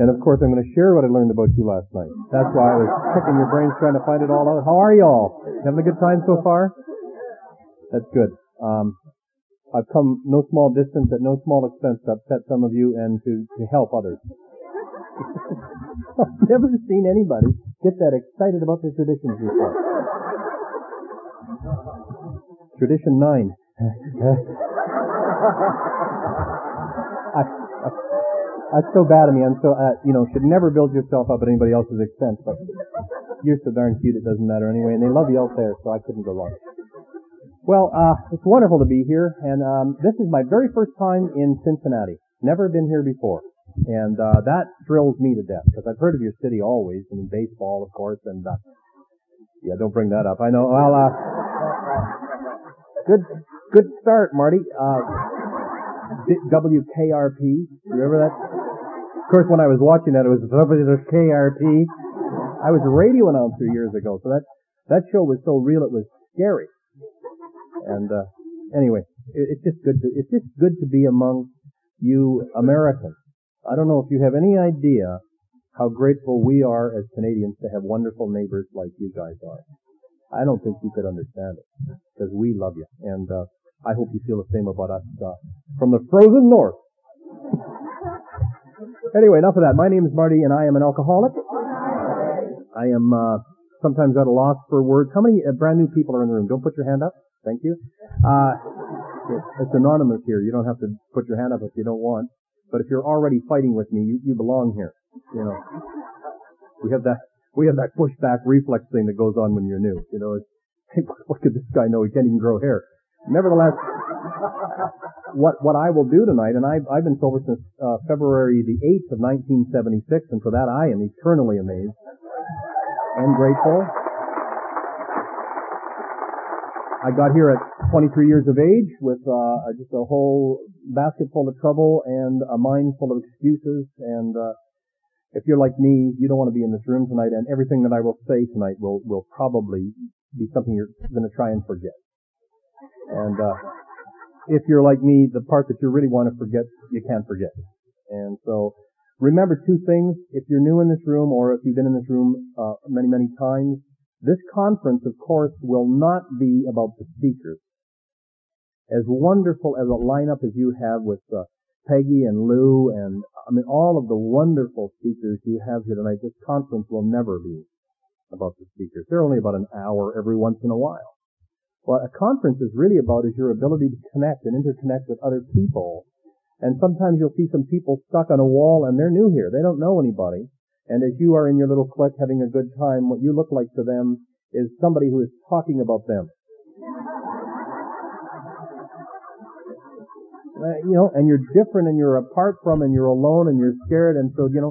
And of course, I'm going to share what I learned about you last night. That's why I was picking your brains trying to find it all out. How are you all? Having a good time so far? That's good. Um, I've come no small distance at no small expense to upset some of you and to, to help others. I've never seen anybody get that excited about their traditions before. Tradition nine. I, that's so bad of me. I'm so, uh, you know, should never build yourself up at anybody else's expense. But you're so darn cute, it doesn't matter anyway. And they love you out there, so I couldn't go wrong. Well, uh, it's wonderful to be here, and um, this is my very first time in Cincinnati. Never been here before, and uh, that thrills me to death because I've heard of your city always, and baseball, of course, and uh, yeah, don't bring that up. I know. Well, uh, good, good start, Marty. Uh, WKRP. Remember that? Of course, when I was watching that, it was WKRP. I was a radio announcer years ago, so that that show was so real it was scary. And uh, anyway, it, it's just good to it's just good to be among you Americans. I don't know if you have any idea how grateful we are as Canadians to have wonderful neighbors like you guys are. I don't think you could understand it because we love you. And uh, I hope you feel the same about us uh, from the frozen north. Anyway, enough of that. My name is Marty, and I am an alcoholic. I am uh, sometimes at a loss for words. How many uh, brand new people are in the room? Don't put your hand up. Thank you. Uh, it's anonymous here. You don't have to put your hand up if you don't want. But if you're already fighting with me, you, you belong here. You know, we have that we have that pushback reflex thing that goes on when you're new. You know, it's, what could this guy know? He can't even grow hair. Nevertheless, what what I will do tonight, and I've I've been sober since uh, February the eighth of 1976, and for that I am eternally amazed and grateful. I got here at 23 years of age with uh, just a whole basket full of trouble and a mind full of excuses. And uh, if you're like me, you don't want to be in this room tonight, and everything that I will say tonight will will probably be something you're going to try and forget. And uh, if you're like me, the part that you really want to forget, you can't forget. And so remember two things. If you're new in this room or if you've been in this room uh, many, many times, this conference, of course, will not be about the speakers. As wonderful as a lineup as you have with uh, Peggy and Lou and I mean all of the wonderful speakers you have here tonight, this conference will never be about the speakers. They're only about an hour every once in a while. What a conference is really about is your ability to connect and interconnect with other people. And sometimes you'll see some people stuck on a wall and they're new here. They don't know anybody. And as you are in your little clique having a good time, what you look like to them is somebody who is talking about them. Uh, you know, and you're different and you're apart from and you're alone and you're scared and so, you know,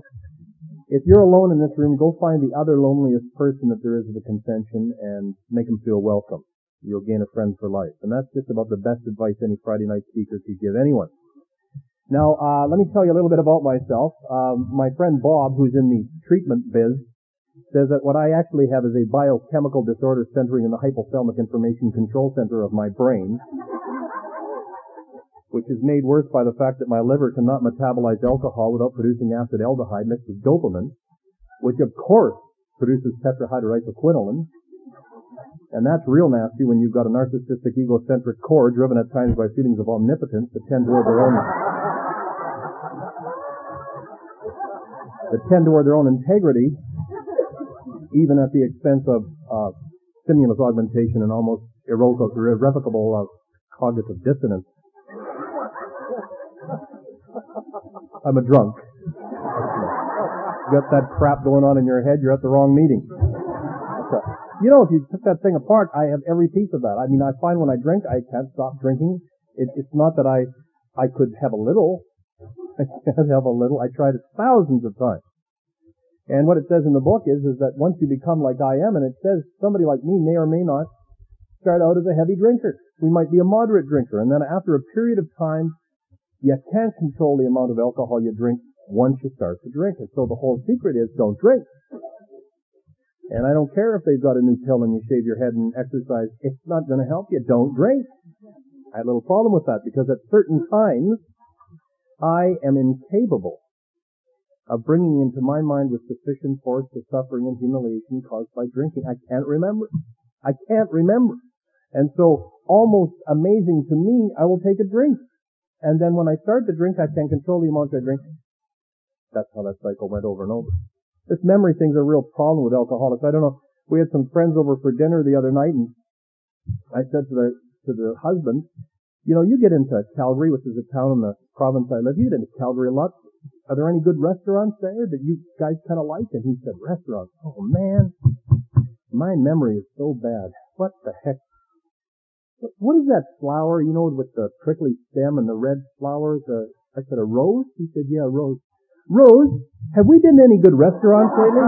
if you're alone in this room, go find the other loneliest person that there is at the convention and make them feel welcome you'll gain a friend for life. And that's just about the best advice any Friday night speaker could give anyone. Now, uh, let me tell you a little bit about myself. Um, my friend Bob, who's in the treatment biz, says that what I actually have is a biochemical disorder centering in the hypothalamic information control center of my brain, which is made worse by the fact that my liver cannot metabolize alcohol without producing acetaldehyde mixed with dopamine, which of course produces tetrahydroisoquinoline, and that's real nasty when you've got a narcissistic, egocentric core driven at times by feelings of omnipotence that tend toward their own that tend toward their own integrity, even at the expense of uh, stimulus augmentation and almost irrevocable, uh, cognitive dissonance. I'm a drunk. You got that crap going on in your head, you're at the wrong meeting. You know, if you took that thing apart, I have every piece of that. I mean, I find when I drink, I can't stop drinking. It, it's not that I, I could have a little. I can't have a little. I tried it thousands of times. And what it says in the book is, is that once you become like I am, and it says somebody like me may or may not start out as a heavy drinker. We might be a moderate drinker. And then after a period of time, you can't control the amount of alcohol you drink once you start to drink And So the whole secret is don't drink. And I don't care if they've got a new pill and you shave your head and exercise. It's not going to help you. Don't drink. I had a little problem with that because at certain times I am incapable of bringing into my mind with sufficient force the suffering and humiliation caused by drinking. I can't remember. I can't remember. And so, almost amazing to me, I will take a drink. And then when I start to drink, I can control the amount I drink. That's how that cycle went over and over. This memory thing's a real problem with alcoholics. I don't know. We had some friends over for dinner the other night and I said to the, to the husband, you know, you get into Calgary, which is a town in the province I live, in, you get into Calgary a lot. Are there any good restaurants there that you guys kind of like? And he said, restaurants. Oh man, my memory is so bad. What the heck? What is that flower, you know, with the prickly stem and the red flowers? Uh, I said, a rose? He said, yeah, a rose. Rose, have we been to any good restaurants lately?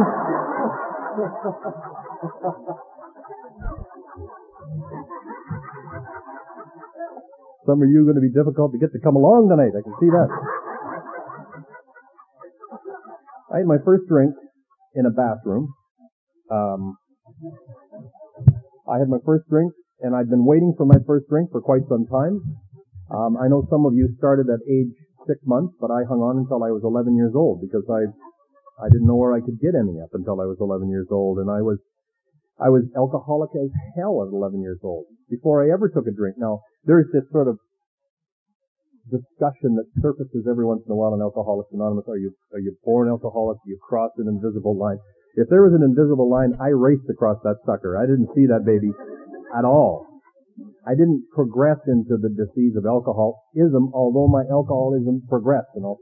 Some of you are going to be difficult to get to come along tonight. I can see that. I had my first drink in a bathroom. Um, I had my first drink, and I'd been waiting for my first drink for quite some time. Um, I know some of you started at age six months, but I hung on until I was 11 years old because I I didn't know where I could get any up until I was 11 years old, and I was I was alcoholic as hell at 11 years old before I ever took a drink. Now there's this sort of discussion that surfaces every once in a while in Alcoholics Anonymous. Are you are you born alcoholic? Do you cross an invisible line? If there was an invisible line, I raced across that sucker. I didn't see that baby at all. I didn't progress into the disease of alcoholism, although my alcoholism progressed, and I'll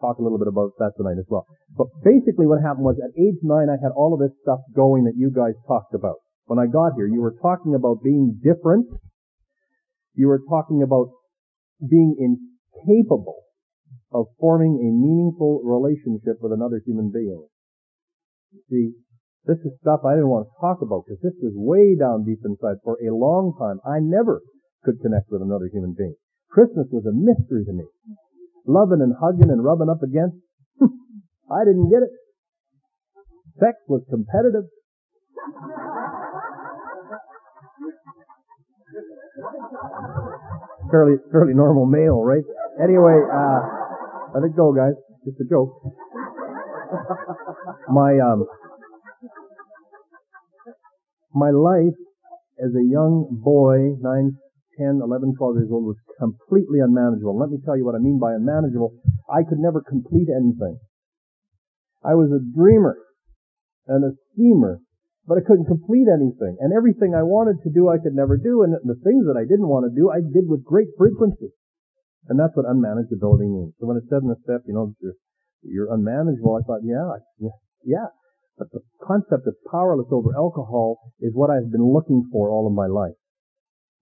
talk a little bit about that tonight as well. But basically what happened was at age nine, I had all of this stuff going that you guys talked about. When I got here, you were talking about being different. You were talking about being incapable of forming a meaningful relationship with another human being. See, this is stuff I didn't want to talk about because this is way down deep inside. For a long time, I never could connect with another human being. Christmas was a mystery to me. Loving and hugging and rubbing up against, I didn't get it. Sex was competitive. fairly fairly normal male, right? Anyway, uh, let it go, guys. Just a joke. my um, my life as a young boy, 9, 10, 11, 12 years old, was completely unmanageable. Let me tell you what I mean by unmanageable. I could never complete anything. I was a dreamer and a schemer but I couldn't complete anything. And everything I wanted to do, I could never do. And the things that I didn't want to do, I did with great frequency. And that's what unmanageability means. So when it said in the step, you know, you're, you're unmanageable, I thought, yeah, yeah, yeah. But the concept of powerless over alcohol is what I've been looking for all of my life.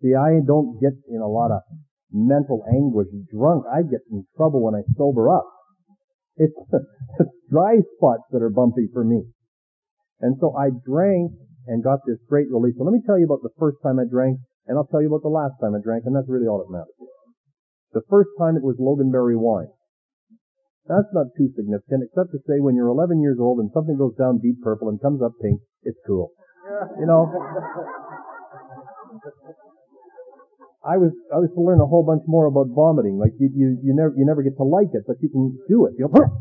See, I don't get in a lot of mental anguish drunk. I get in trouble when I sober up. It's, the dry spots that are bumpy for me. And so I drank and got this great relief. So let me tell you about the first time I drank, and I'll tell you about the last time I drank, and that's really all that matters. The first time it was Loganberry wine. That's not too significant, except to say when you're 11 years old and something goes down deep purple and comes up pink, it's cool. You know? I was I was to learn a whole bunch more about vomiting. Like you you you never you never get to like it, but you can do it. You know,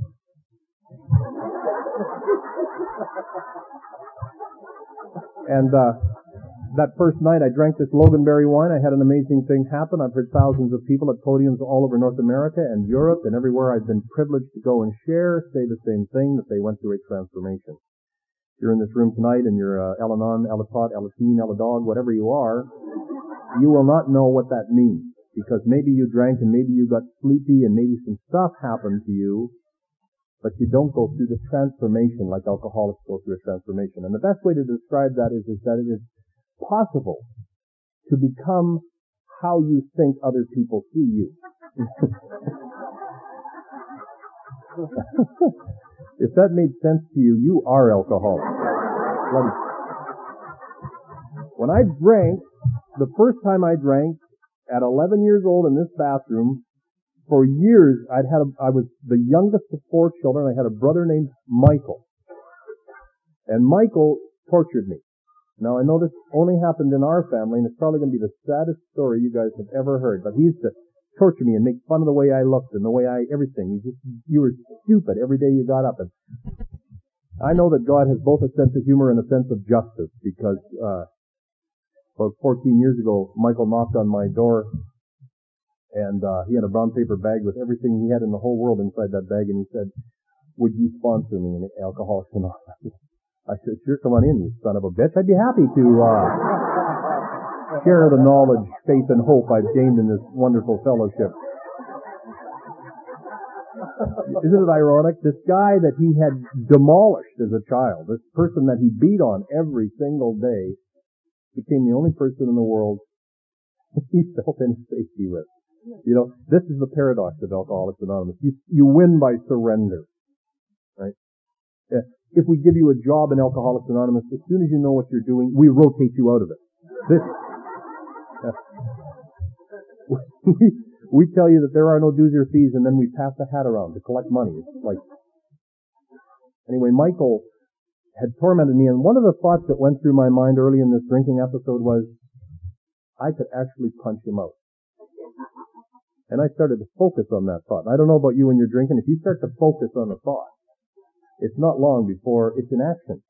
And uh, that first night I drank this Loganberry wine. I had an amazing thing happen. I've heard thousands of people at podiums all over North America and Europe and everywhere I've been privileged to go and share say the same thing, that they went through a transformation. If you're in this room tonight and you're uh, Al-Anon, Alatot, Alateen, Eladog, whatever you are, you will not know what that means. Because maybe you drank and maybe you got sleepy and maybe some stuff happened to you but you don't go through the transformation like alcoholics go through a transformation. And the best way to describe that is, is that it is possible to become how you think other people see you. if that made sense to you, you are alcoholic. When I drank, the first time I drank, at 11 years old in this bathroom, for years, I'd had a, I was the youngest of four children. I had a brother named Michael. And Michael tortured me. Now I know this only happened in our family and it's probably going to be the saddest story you guys have ever heard, but he used to torture me and make fun of the way I looked and the way I, everything. You just, you were stupid every day you got up. And I know that God has both a sense of humor and a sense of justice because, uh, about 14 years ago, Michael knocked on my door and, uh, he had a brown paper bag with everything he had in the whole world inside that bag and he said, would you sponsor me in Alcoholics Anonymous? I said, sure, come on in, you son of a bitch. I'd be happy to, uh, share the knowledge, faith, and hope I've gained in this wonderful fellowship. Isn't it ironic? This guy that he had demolished as a child, this person that he beat on every single day, became the only person in the world he felt any safety with. You know, this is the paradox of Alcoholics Anonymous. You, you win by surrender. Right? If we give you a job in Alcoholics Anonymous, as soon as you know what you're doing, we rotate you out of it. This, we, tell you that there are no dues or fees, and then we pass the hat around to collect money. It's like, anyway, Michael had tormented me, and one of the thoughts that went through my mind early in this drinking episode was, I could actually punch him out. And I started to focus on that thought. I don't know about you when you're drinking. If you start to focus on a thought, it's not long before it's in action.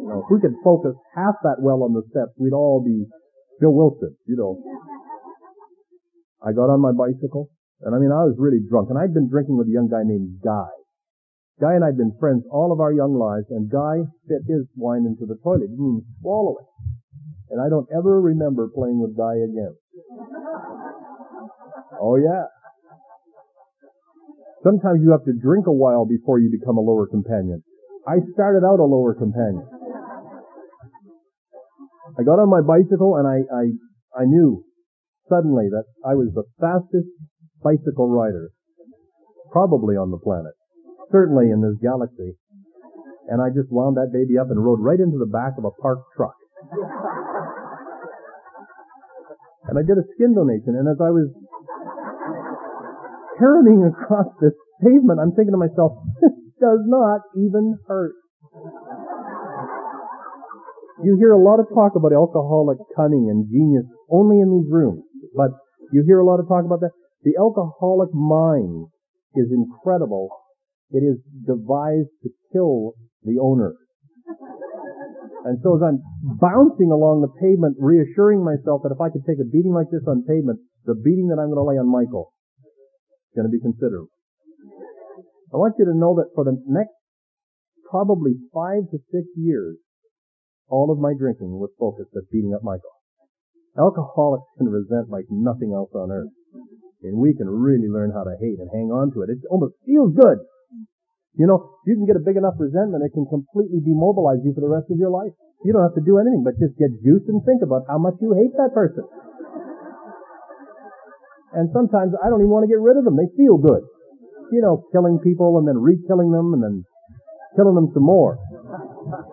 You know, if we could focus half that well on the steps, we'd all be Bill Wilson, you know. I got on my bicycle, and I mean, I was really drunk, and I'd been drinking with a young guy named Guy. Guy and I'd been friends all of our young lives, and Guy spit his wine into the toilet. He didn't swallow it. And I don't ever remember playing with Guy again. Oh yeah. Sometimes you have to drink a while before you become a lower companion. I started out a lower companion. I got on my bicycle and I, I, I knew suddenly that I was the fastest bicycle rider probably on the planet. Certainly in this galaxy. And I just wound that baby up and rode right into the back of a parked truck. And I did a skin donation and as I was turning across this pavement, I'm thinking to myself, this does not even hurt. You hear a lot of talk about alcoholic cunning and genius only in these rooms, but you hear a lot of talk about that. The alcoholic mind is incredible. It is devised to kill the owner. And so as I'm bouncing along the pavement, reassuring myself that if I could take a beating like this on pavement, the beating that I'm going to lay on Michael going to be considerable. I want you to know that for the next probably five to six years, all of my drinking was focused at beating up Michael. Alcoholics can resent like nothing else on earth. And we can really learn how to hate and hang on to it. It almost feels good. You know, you can get a big enough resentment, it can completely demobilize you for the rest of your life. You don't have to do anything but just get juiced and think about how much you hate that person. And sometimes I don't even want to get rid of them. They feel good. You know, killing people and then re-killing them and then killing them some more.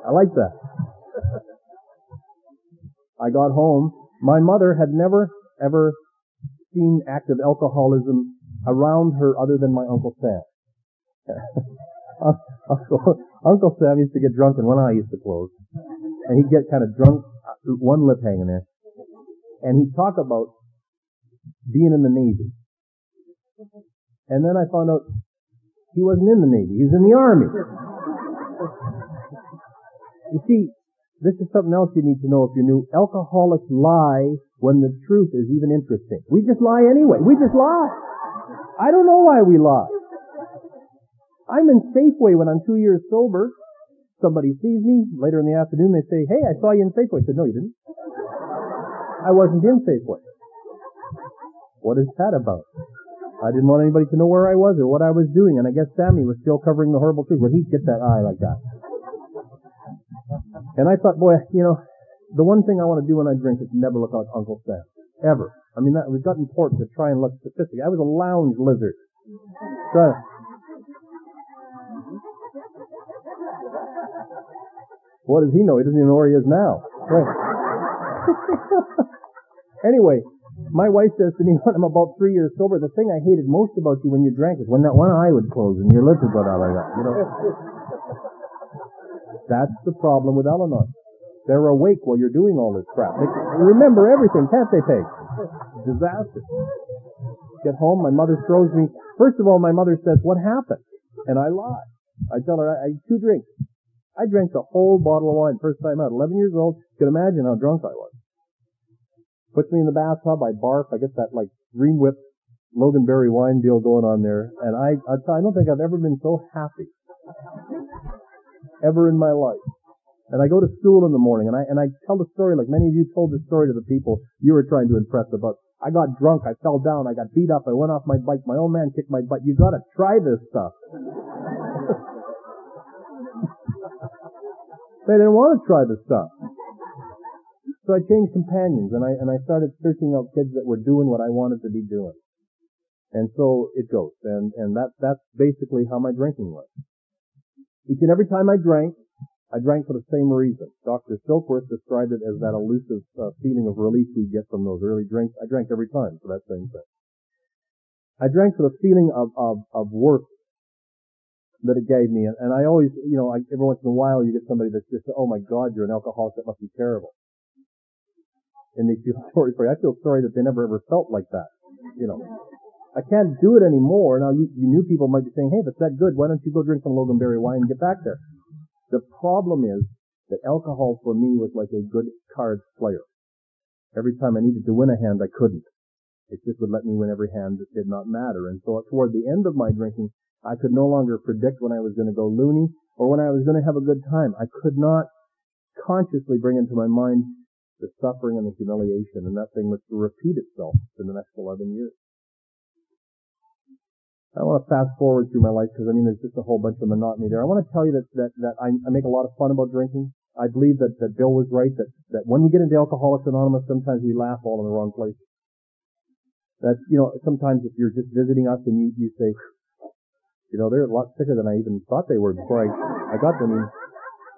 I like that. I got home. My mother had never, ever seen active alcoholism around her other than my Uncle Sam. Uncle, Sam used to get drunk and one eye used to close. And he'd get kind of drunk, uh, one lip hanging there. And he'd talk about being in the Navy. And then I found out he wasn't in the Navy. He was in the Army. You see, this is something else you need to know if you're new. Alcoholics lie when the truth is even interesting. We just lie anyway. We just lie. I don't know why we lie. I'm in Safeway when I'm two years sober. Somebody sees me later in the afternoon. They say, "Hey, I saw you in Safeway." I said, "No, you didn't. I wasn't in Safeway." What is that about? I didn't want anybody to know where I was or what I was doing, and I guess Sammy was still covering the horrible truth. When he'd get that eye like that. And I thought, boy, you know, the one thing I want to do when I drink is never look like Uncle Sam. Ever. I mean, that, it got important to try and look sophisticated. I was a lounge lizard. Try What does he know? He doesn't even know where he is now. Right. anyway, my wife says to me when I'm about three years sober, the thing I hated most about you when you drank is when that one eye would close and your lips would go down like that. You know, that's the problem with Al-Anon. They're awake while you're doing all this crap. They remember everything, can't they, Peg? Disaster. Get home, my mother throws me. First of all, my mother says, what happened? And I lie. I tell her I, I had two drinks. I drank the whole bottle of wine first time out. 11 years old. You can imagine how drunk I was. Puts me in the bathtub. I barf. I get that like green whip Loganberry wine deal going on there. And I, I don't think I've ever been so happy. Ever in my life. And I go to school in the morning and I, and I tell the story like many of you told the story to the people you were trying to impress about. I got drunk, I fell down, I got beat up, I went off my bike, my old man kicked my butt. You gotta try this stuff. they didn't want to try this stuff. So I changed companions and I, and I started searching out kids that were doing what I wanted to be doing. And so it goes. And, and that, that's basically how my drinking was. Each and every time I drank, I drank for the same reason. Dr. Silkworth described it as that elusive uh, feeling of relief we get from those early drinks. I drank every time for that same thing. I drank for the feeling of, of, of worth that it gave me. And, and I always, you know, I, every once in a while you get somebody that's just, oh my God, you're an alcoholic, that must be terrible. And they feel sorry for you. I feel sorry that they never ever felt like that. You know. I can't do it anymore. Now you, you new people might be saying, hey, it's that good, why don't you go drink some Loganberry wine and get back there? The problem is that alcohol for me was like a good card player. Every time I needed to win a hand, I couldn't. It just would let me win every hand that did not matter. And so toward the end of my drinking, I could no longer predict when I was going to go loony or when I was going to have a good time. I could not consciously bring into my mind the suffering and the humiliation, and that thing was to repeat itself in the next 11 years. I want to fast forward through my life because I mean there's just a whole bunch of monotony there. I want to tell you that that that I, I make a lot of fun about drinking. I believe that that Bill was right that that when we get into Alcoholics Anonymous, sometimes we laugh all in the wrong place. That you know sometimes if you're just visiting us and you you say, you know they're a lot sicker than I even thought they were before I I got them.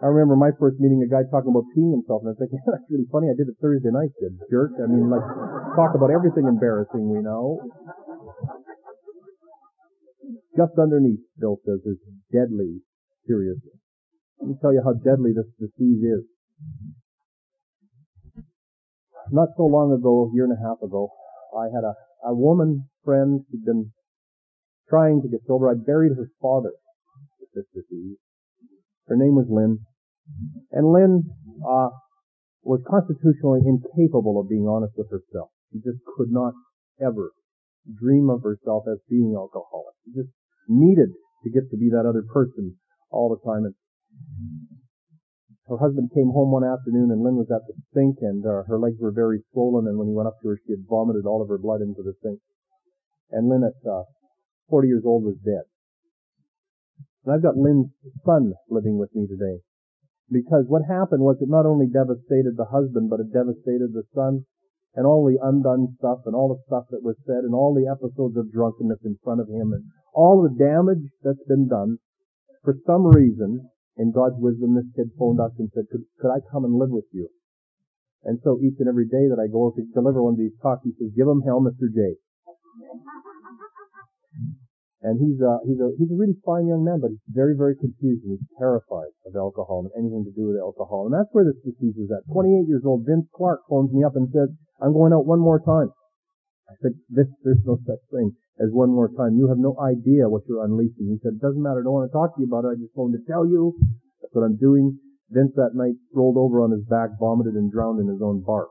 I remember my first meeting a guy talking about peeing himself, and I was thinking, that's really funny. I did it Thursday night, you jerk. I mean, like, talk about everything embarrassing we know. Just underneath, Bill says, is deadly seriousness. Let me tell you how deadly this disease is. Not so long ago, a year and a half ago, I had a, a woman friend who'd been trying to get sober. I buried her father with this disease. Her name was Lynn. And Lynn, uh, was constitutionally incapable of being honest with herself. She just could not ever dream of herself as being alcoholic. She just needed to get to be that other person all the time. And her husband came home one afternoon and Lynn was at the sink and uh, her legs were very swollen and when he went up to her she had vomited all of her blood into the sink. And Lynn at uh, 40 years old was dead. And I've got Lynn's son living with me today. Because what happened was it not only devastated the husband, but it devastated the son and all the undone stuff and all the stuff that was said and all the episodes of drunkenness in front of him and all the damage that's been done. For some reason, in God's wisdom, this kid phoned us and said, could, could I come and live with you? And so each and every day that I go to deliver one of these talks, he says, give him hell, Mr. J. And he's a, he's a, he's a really fine young man, but he's very, very confused and he's terrified of alcohol and anything to do with alcohol. And that's where this disease is at. 28 years old, Vince Clark phones me up and says, I'm going out one more time. I said, this, there's no such thing as one more time. You have no idea what you're unleashing. He said, it doesn't matter. I don't want to talk to you about it. I just wanted to tell you. That's what I'm doing. Vince that night rolled over on his back, vomited and drowned in his own bark.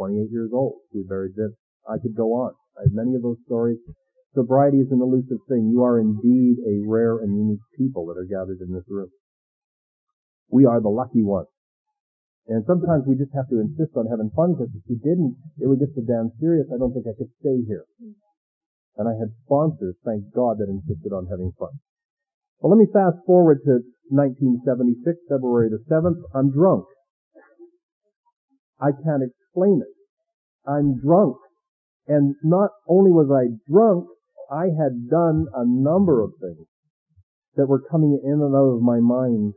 28 years old. We buried Vince. I could go on. I have many of those stories. Sobriety is an elusive thing. You are indeed a rare and unique people that are gathered in this room. We are the lucky ones. And sometimes we just have to insist on having fun because if we didn't, it would get so damn serious I don't think I could stay here. And I had sponsors, thank God, that insisted on having fun. Well, let me fast forward to 1976, February the 7th. I'm drunk. I can't explain it. I'm drunk. And not only was I drunk, I had done a number of things that were coming in and out of my mind,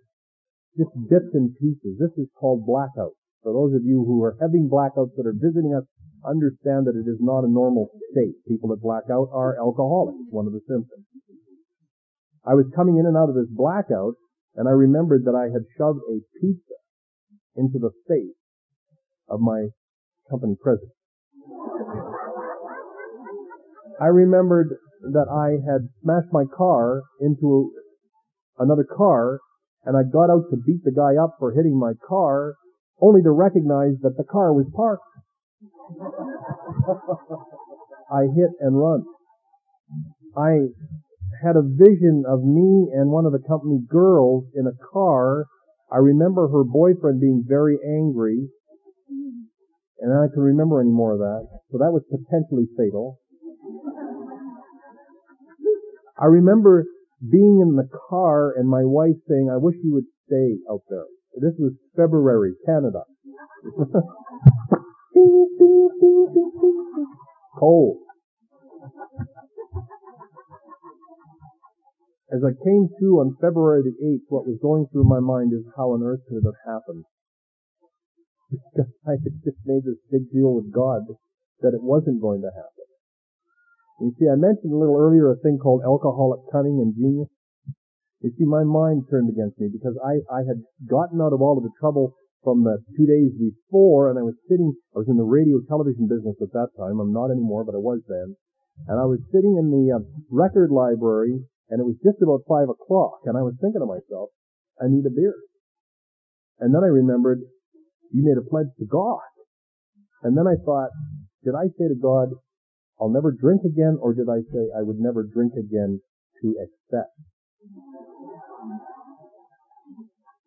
just bits and pieces. This is called blackout. For those of you who are having blackouts that are visiting us, understand that it is not a normal state. People that black out are alcoholics, one of the symptoms. I was coming in and out of this blackout, and I remembered that I had shoved a pizza into the face of my company president. I remembered that I had smashed my car into another car and I got out to beat the guy up for hitting my car only to recognize that the car was parked. I hit and run. I had a vision of me and one of the company girls in a car. I remember her boyfriend being very angry, and I can remember any more of that. So that was potentially fatal. I remember being in the car and my wife saying, I wish you would stay out there. This was February, Canada. Cold. As I came to on February the 8th, what was going through my mind is how on earth could it have happened? Because I had just made this big deal with God that it wasn't going to happen. You see, I mentioned a little earlier a thing called alcoholic cunning and genius. You see, my mind turned against me because I, I had gotten out of all of the trouble from the two days before and I was sitting, I was in the radio television business at that time. I'm not anymore, but I was then. And I was sitting in the uh, record library and it was just about five o'clock, and I was thinking to myself, I need a beer. And then I remembered, you made a pledge to God. And then I thought, did I say to God, I'll never drink again, or did I say I would never drink again to accept?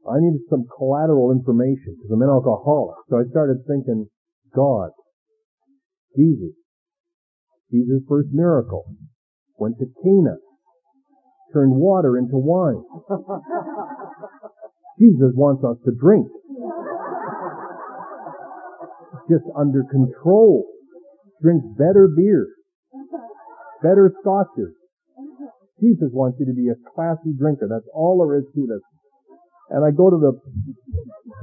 I needed some collateral information because I'm an alcoholic. So I started thinking, God, Jesus, Jesus' first miracle, went to Cana, turned water into wine. Jesus wants us to drink. Just under control. Drink better beer. Better scotches. Jesus wants you to be a classy drinker. That's all there is to this. And I go to the,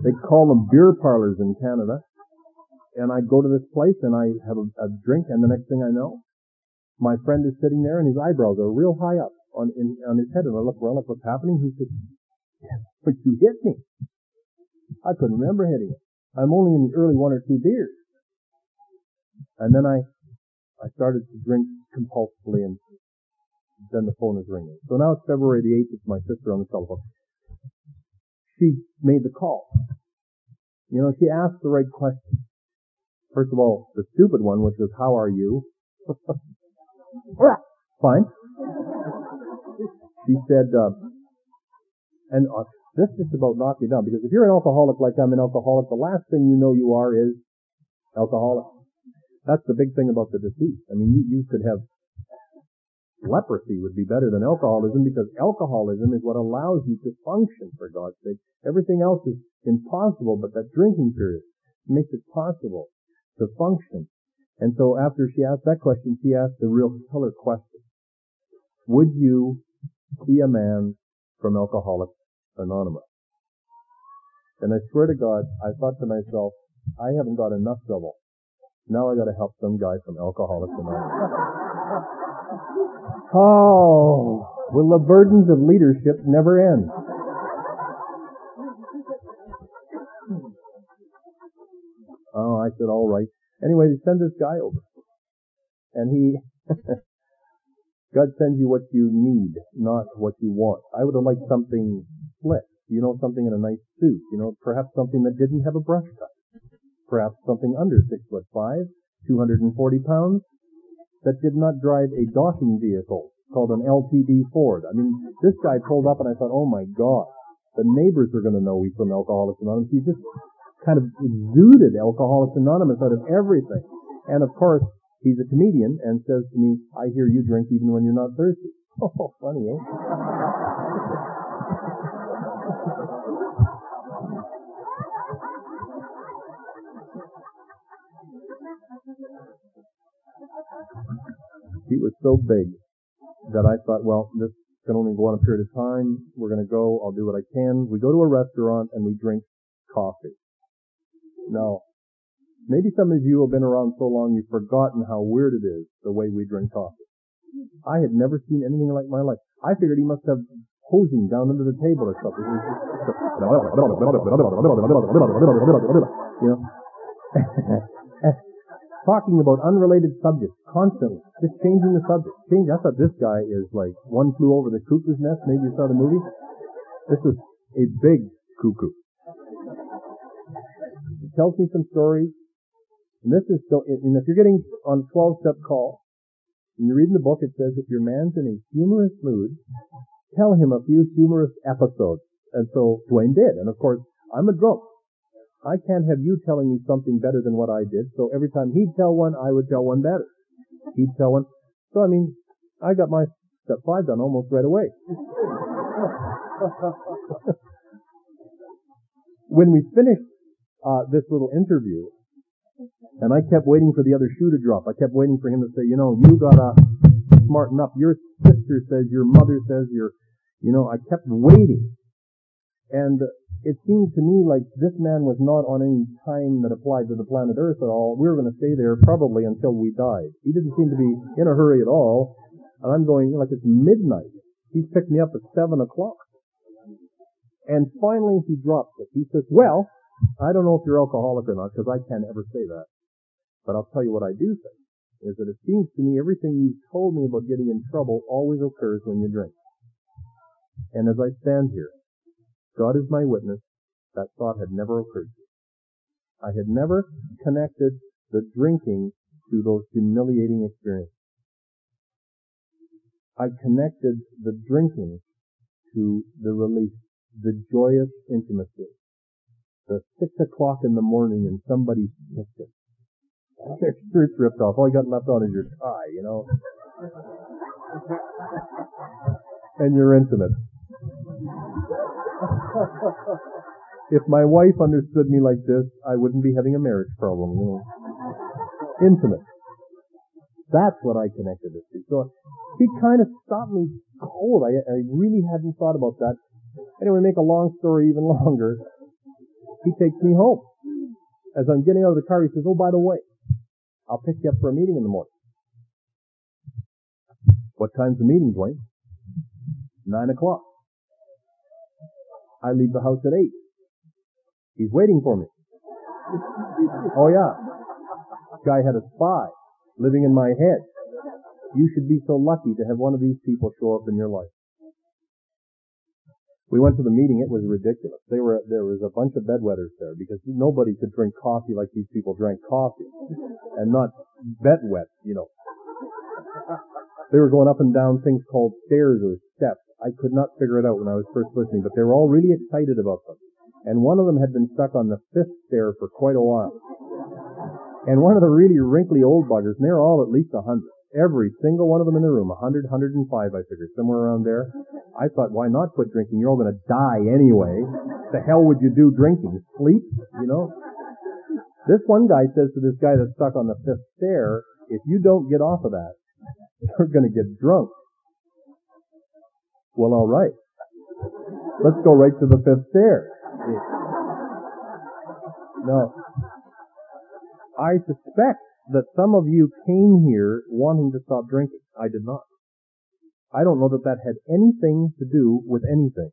they call them beer parlors in Canada. And I go to this place and I have a, a drink and the next thing I know, my friend is sitting there and his eyebrows are real high up on in, on his head, and I look around, like, what's happening? He says, "But you hit me." I couldn't remember hitting it. I'm only in the early one or two beers, and then I I started to drink compulsively, and then the phone is ringing. So now it's February the 8th. It's my sister on the telephone. She made the call. You know, she asked the right question. First of all, the stupid one, which was, how are you? Fine. She said, uh, and uh, this just about knocked me down because if you're an alcoholic like I'm an alcoholic, the last thing you know you are is alcoholic. That's the big thing about the disease. I mean, you, you could have leprosy would be better than alcoholism because alcoholism is what allows you to function for God's sake. Everything else is impossible, but that drinking period makes it possible to function. And so after she asked that question, she asked the real killer question. Would you be a man from Alcoholics Anonymous. And I swear to God, I thought to myself, I haven't got enough trouble. Now I gotta help some guy from Alcoholics Anonymous. oh, will the burdens of leadership never end? Oh, I said, all right. Anyway, they send this guy over. And he, God sends you what you need, not what you want. I would have liked something slick, you know, something in a nice suit, you know, perhaps something that didn't have a brush cut. Perhaps something under six foot five, 240 pounds, that did not drive a docking vehicle called an LTD Ford. I mean, this guy pulled up and I thought, oh my God, the neighbors are going to know he's from Alcoholics Anonymous. He just kind of exuded Alcoholics Anonymous out of everything. And of course, He's a comedian and says to me, I hear you drink even when you're not thirsty. Oh, funny, eh? He was so big that I thought, well, this can only go on a period of time. We're going to go. I'll do what I can. We go to a restaurant and we drink coffee. Now, Maybe some of you have been around so long you've forgotten how weird it is the way we drink coffee. I had never seen anything like my life. I figured he must have hosing down under the table or something. you know. talking about unrelated subjects constantly, just changing the subject. Change. I thought this guy is like one flew over the cuckoo's nest. Maybe you saw the movie. This was a big cuckoo. He tells me some stories, and this is so. And if you're getting on a 12-step call, and you're reading the book, it says if your man's in a humorous mood, tell him a few humorous episodes. And so Dwayne did, and of course I'm a drunk. I can't have you telling me something better than what I did. So every time he'd tell one, I would tell one better. He'd tell one. So I mean, I got my step five done almost right away. when we finished uh, this little interview, and I kept waiting for the other shoe to drop. I kept waiting for him to say, you know, you gotta smarten up. Your sister says, your mother says, your, you know, I kept waiting. And it seemed to me like this man was not on any time that applied to the planet Earth at all. We were going to stay there probably until we died. He didn't seem to be in a hurry at all. And I'm going, like it's midnight. He's picked me up at seven o'clock. And finally he drops it. He says, well, I don't know if you're alcoholic or not because I can't ever say that. But I'll tell you what I do say is that it seems to me everything you've told me about getting in trouble always occurs when you drink. And as I stand here, God is my witness, that thought had never occurred to me. I had never connected the drinking to those humiliating experiences. I connected the drinking to the release, the joyous intimacy, the six o'clock in the morning and somebody's kitchen. Their shirt's ripped off. All you got left on is your tie, you know. and you're intimate. If my wife understood me like this, I wouldn't be having a marriage problem, you know. Intimate. That's what I connected it to. So he kind of stopped me cold. I, I really hadn't thought about that. Anyway, make a long story even longer. He takes me home. As I'm getting out of the car, he says, oh, by the way, I'll pick you up for a meeting in the morning. What time's the meeting, Dwayne? Nine o'clock. I leave the house at eight. He's waiting for me. oh yeah. Guy had a spy living in my head. You should be so lucky to have one of these people show up in your life. We went to the meeting. It was ridiculous. They were, there was a bunch of bedwetters there because nobody could drink coffee like these people drank coffee and not bed wet, you know. They were going up and down things called stairs or steps I could not figure it out when I was first listening, but they were all really excited about them. And one of them had been stuck on the fifth stair for quite a while. And one of the really wrinkly old buggers, and they're all at least a hundred. Every single one of them in the room, a hundred, hundred and five, I figured, somewhere around there. I thought, why not quit drinking? You're all gonna die anyway. The hell would you do drinking? Sleep? You know? This one guy says to this guy that's stuck on the fifth stair, if you don't get off of that, you're gonna get drunk. Well, all right. Let's go right to the fifth stair. No. I suspect that some of you came here wanting to stop drinking. I did not. I don't know that that had anything to do with anything.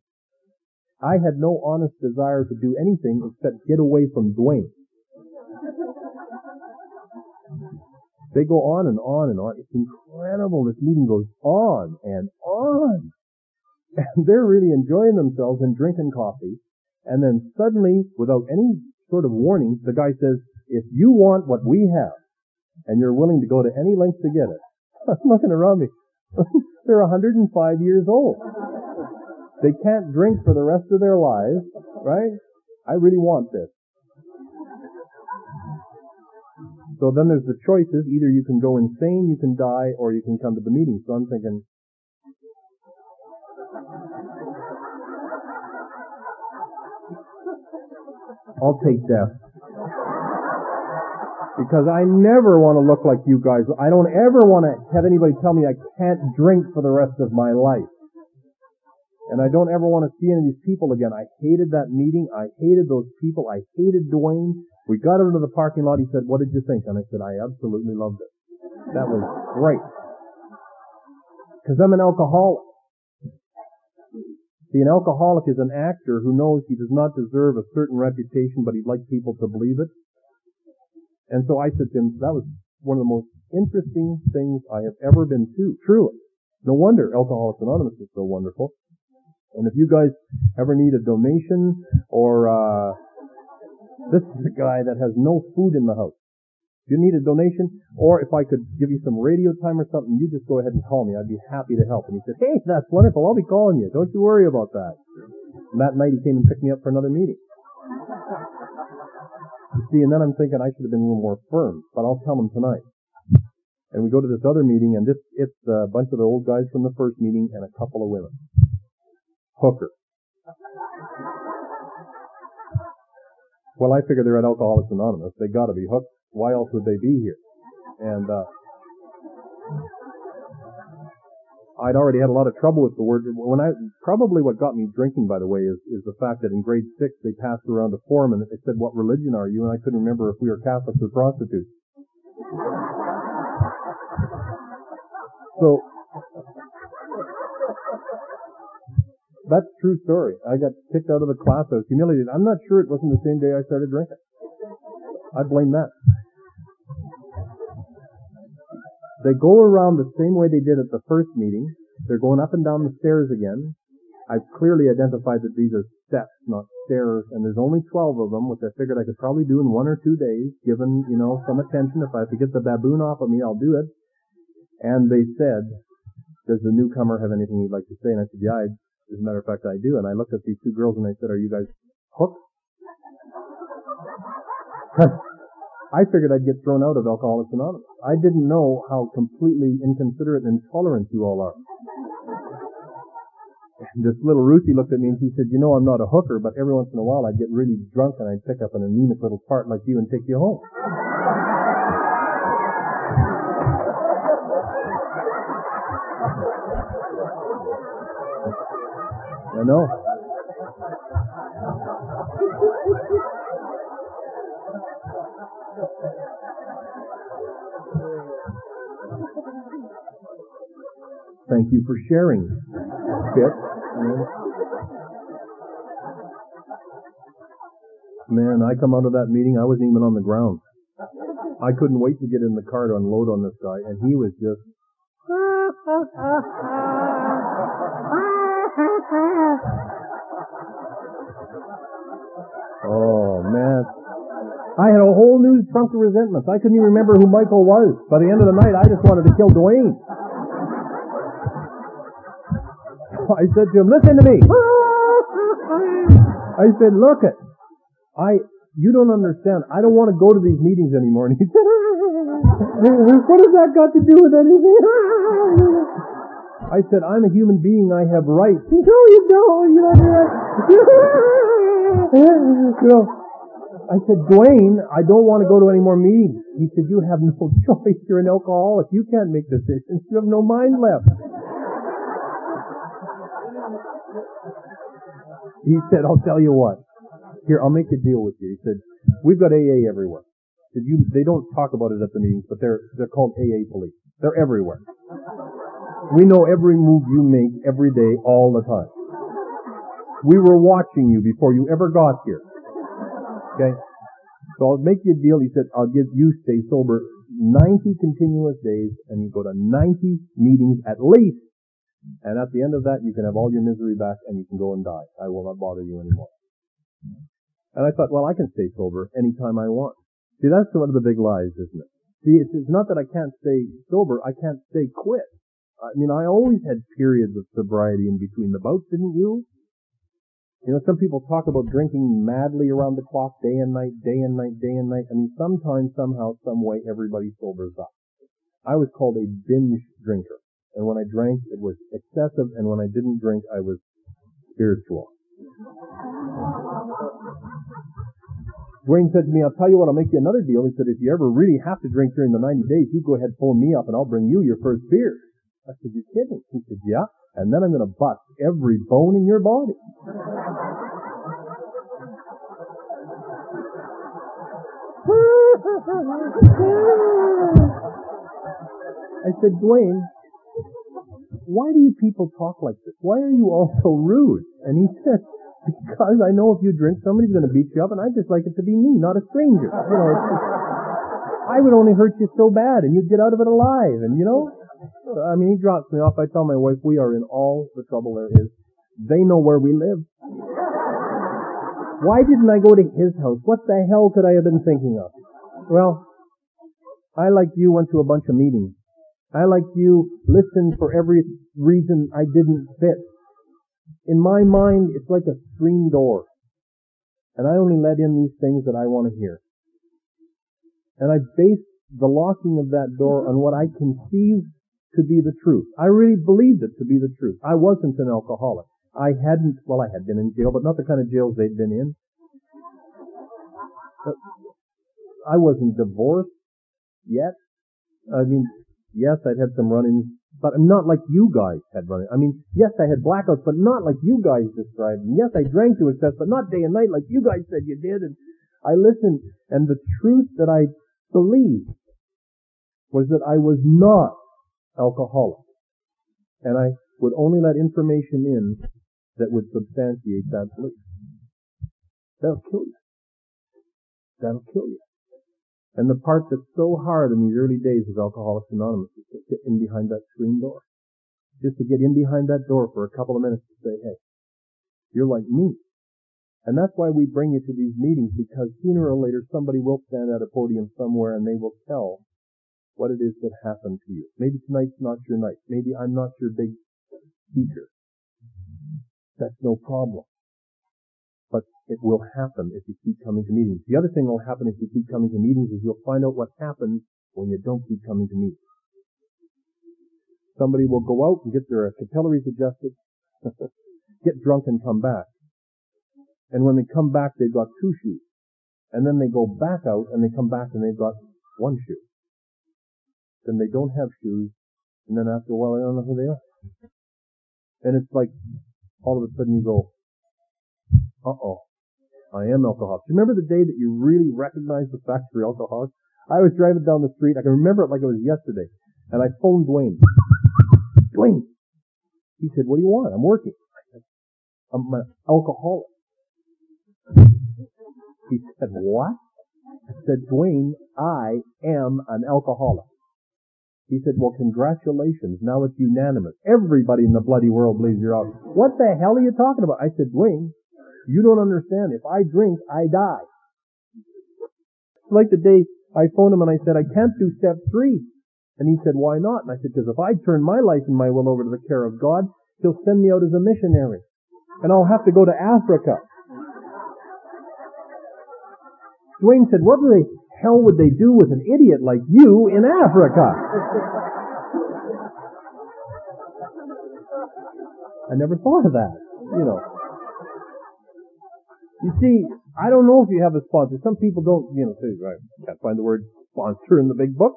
I had no honest desire to do anything except get away from Dwayne. They go on and on and on. It's incredible. This meeting goes on and on. And they're really enjoying themselves and drinking coffee. And then suddenly, without any sort of warning, the guy says, if you want what we have, and you're willing to go to any length to get it, I'm looking around me. they're 105 years old. They can't drink for the rest of their lives, right? I really want this. So then there's the choices. Either you can go insane, you can die, or you can come to the meeting. So I'm thinking, I'll take death. Because I never want to look like you guys. I don't ever want to have anybody tell me I can't drink for the rest of my life. And I don't ever want to see any of these people again. I hated that meeting. I hated those people. I hated Dwayne. We got out into the parking lot. He said, what did you think? And I said, I absolutely loved it. That was great. Because I'm an alcoholic. See, an alcoholic is an actor who knows he does not deserve a certain reputation, but he'd like people to believe it. And so I said to him, that was one of the most interesting things I have ever been to, truly. No wonder Alcoholics Anonymous is so wonderful. And if you guys ever need a donation or, uh, this is a guy that has no food in the house. You need a donation, or if I could give you some radio time or something, you just go ahead and call me. I'd be happy to help. And he said, hey, that's wonderful. I'll be calling you. Don't you worry about that. And that night he came and picked me up for another meeting. You see, and then I'm thinking I should have been a little more firm, but I'll tell him tonight. And we go to this other meeting, and this, it's a bunch of the old guys from the first meeting and a couple of women. Hooker. Well, I figure they're at Alcoholics Anonymous. They gotta be hooked. Why else would they be here? And, uh, I'd already had a lot of trouble with the word. When I, probably what got me drinking, by the way, is, is the fact that in grade six they passed around a form and it said, what religion are you? And I couldn't remember if we were Catholics or prostitutes. So, that's true story. I got kicked out of the class. I was humiliated. I'm not sure it wasn't the same day I started drinking. I blame that. They go around the same way they did at the first meeting. They're going up and down the stairs again. I've clearly identified that these are steps, not stairs, and there's only 12 of them, which I figured I could probably do in one or two days, given, you know, some attention. If I have to get the baboon off of me, I'll do it. And they said, does the newcomer have anything he'd like to say? And I said, yeah, I, as a matter of fact, I do. And I looked at these two girls and I said, are you guys hooked? I figured I'd get thrown out of Alcoholics Anonymous. I didn't know how completely inconsiderate and intolerant you all are. And this little Ruthie looked at me and she said, you know, I'm not a hooker, but every once in a while I'd get really drunk and I'd pick up an anemic little part like you and take you home. I know. Thank you for sharing, Kit. Man, I come out of that meeting, I wasn't even on the ground. I couldn't wait to get in the car to unload on this guy, and he was just Oh man. I had a whole new trunk of resentments. I couldn't even remember who Michael was. By the end of the night, I just wanted to kill Dwayne. I said to him, listen to me. I said, look it. I, you don't understand. I don't want to go to these meetings anymore. And he said, what has that got to do with anything? I said, I'm a human being. I have rights. No, you don't. You don't have rights. you know, I said, Dwayne, I don't want to go to any more meetings. He said, you have no choice. You're an alcoholic. You can't make decisions. You have no mind left. He said, I'll tell you what. Here, I'll make a deal with you. He said, we've got AA everywhere. Said, you, they don't talk about it at the meetings, but they're, they're called AA police. They're everywhere. We know every move you make every day, all the time. We were watching you before you ever got here. Okay? So I'll make you a deal. He said, I'll give you stay sober 90 continuous days and you go to 90 meetings at least. And at the end of that, you can have all your misery back and you can go and die. I will not bother you anymore. And I thought, well, I can stay sober anytime I want. See, that's one of the big lies, isn't it? See, it's, it's not that I can't stay sober, I can't stay quit. I mean, I always had periods of sobriety in between the bouts, didn't you? You know, some people talk about drinking madly around the clock, day and night, day and night, day and night. I mean, sometimes, somehow, some way, everybody sobers up. I was called a binge drinker. And when I drank, it was excessive, and when I didn't drink, I was spiritual. Dwayne said to me, I'll tell you what, I'll make you another deal. He said, if you ever really have to drink during the 90 days, you go ahead, phone me up, and I'll bring you your first beer. I said, you're kidding? He said, yeah. And then I'm going to bust every bone in your body. I said, Dwayne, why do you people talk like this? Why are you all so rude? And he said, because I know if you drink, somebody's going to beat you up, and I just like it to be me, not a stranger. You know, I would only hurt you so bad and you'd get out of it alive and you know? I mean, he drops me off. I tell my wife we are in all the trouble there is. They know where we live. Why didn't I go to his house? What the hell could I have been thinking of? Well, I, like you, went to a bunch of meetings. I, like you, listened for every reason I didn't fit. In my mind, it's like a screen door. And I only let in these things that I want to hear. And I based the locking of that door on what I conceived to be the truth. I really believed it to be the truth. I wasn't an alcoholic. I hadn't, well, I had been in jail, but not the kind of jails they'd been in. I wasn't divorced yet. I mean, yes, I'd had some run-ins, but I'm not like you guys had run-ins. I mean, yes, I had blackouts, but not like you guys described. Yes, I drank to excess, but not day and night like you guys said you did. And I listened, and the truth that I believed was that I was not alcoholic. And I would only let information in that would substantiate that belief. That'll kill you. That'll kill you. And the part that's so hard in these early days of Alcoholics Anonymous is to get in behind that screen door. Just to get in behind that door for a couple of minutes to say, hey, you're like me. And that's why we bring you to these meetings because sooner or later somebody will stand at a podium somewhere and they will tell what it is that happened to you. Maybe tonight's not your night. Maybe I'm not your big speaker. That's no problem. But it will happen if you keep coming to meetings. The other thing that will happen if you keep coming to meetings is you'll find out what happens when you don't keep coming to meetings. Somebody will go out and get their capillaries adjusted, get drunk and come back. And when they come back, they've got two shoes. And then they go back out and they come back and they've got one shoe. Then they don't have shoes. And then after a while, they don't know who they are. And it's like all of a sudden you go, uh oh, I am alcoholic. Do you remember the day that you really recognized the fact you're alcoholic? I was driving down the street. I can remember it like it was yesterday. And I phoned Dwayne. Dwayne. He said, what do you want? I'm working. I said, I'm an alcoholic. He said, what? I said, Dwayne, I am an alcoholic. He said, well, congratulations. Now it's unanimous. Everybody in the bloody world believes you're out. What the hell are you talking about? I said, Dwayne, you don't understand. If I drink, I die. It's like the day I phoned him and I said, I can't do step three. And he said, why not? And I said, because if I turn my life and my will over to the care of God, he'll send me out as a missionary. And I'll have to go to Africa. Dwayne said, what the hell would they do with an idiot like you in Africa? I never thought of that, you know. You see, I don't know if you have a sponsor. Some people don't, you know, say, right, can't find the word sponsor in the big book.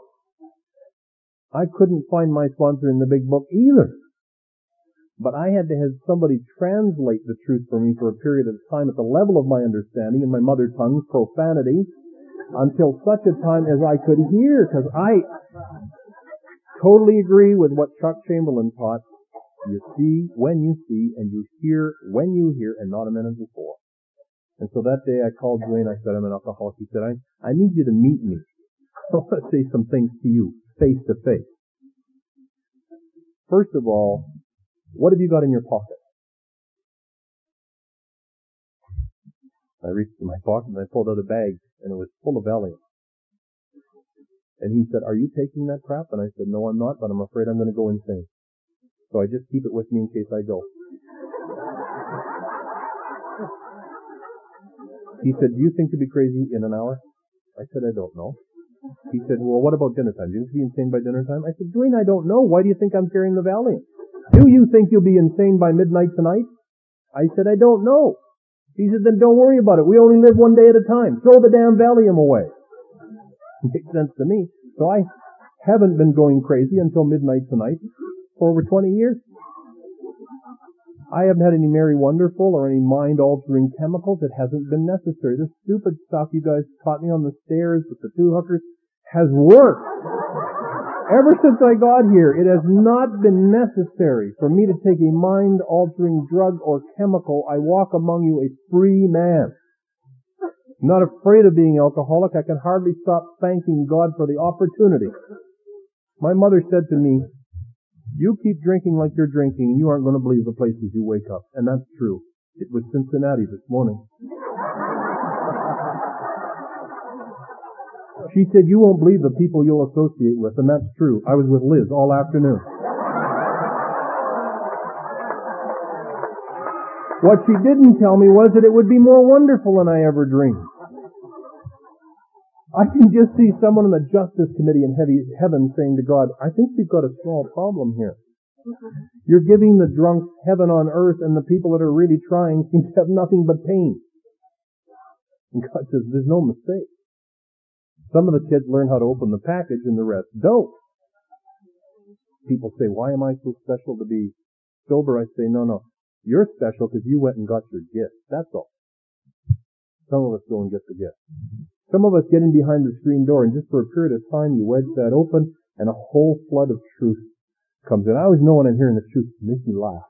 I couldn't find my sponsor in the big book either. But I had to have somebody translate the truth for me for a period of time at the level of my understanding in my mother tongue, profanity, until such a time as I could hear, because I totally agree with what Chuck Chamberlain taught. You see when you see, and you hear when you hear, and not a minute before. And so that day I called Dwayne, I said, I'm an alcoholic. He said, I, I need you to meet me. I want to say some things to you, face to face. First of all, what have you got in your pocket? I reached in my pocket and I pulled out a bag and it was full of Valium. And he said, are you taking that crap? And I said, no, I'm not, but I'm afraid I'm going to go insane. So I just keep it with me in case I go. He said, do you think you'll be crazy in an hour? I said, I don't know. He said, well, what about dinner time? Do you think you'll be insane by dinner time? I said, Dwayne, I don't know. Why do you think I'm carrying the Valium? Do you think you'll be insane by midnight tonight? I said, I don't know. He said, then don't worry about it. We only live one day at a time. Throw the damn Valium away. Makes sense to me. So I haven't been going crazy until midnight tonight for over 20 years. I haven't had any Mary Wonderful or any mind altering chemicals. It hasn't been necessary. This stupid stuff you guys taught me on the stairs with the two hookers has worked. Ever since I got here, it has not been necessary for me to take a mind-altering drug or chemical. I walk among you a free man. I'm not afraid of being alcoholic. I can hardly stop thanking God for the opportunity. My mother said to me, you keep drinking like you're drinking and you aren't going to believe the places you wake up. And that's true. It was Cincinnati this morning. She said, you won't believe the people you'll associate with, and that's true. I was with Liz all afternoon. What she didn't tell me was that it would be more wonderful than I ever dreamed. I can just see someone in the Justice Committee in heaven saying to God, I think we've got a small problem here. You're giving the drunks heaven on earth and the people that are really trying seem to have nothing but pain. And God says, there's no mistake. Some of the kids learn how to open the package and the rest don't. People say, why am I so special to be sober? I say, no, no. You're special because you went and got your gift. That's all. Some of us go and get the gift. Some of us get in behind the screen door and just for a period of time you wedge that open and a whole flood of truth comes in. I always know when I'm hearing the truth, it makes me laugh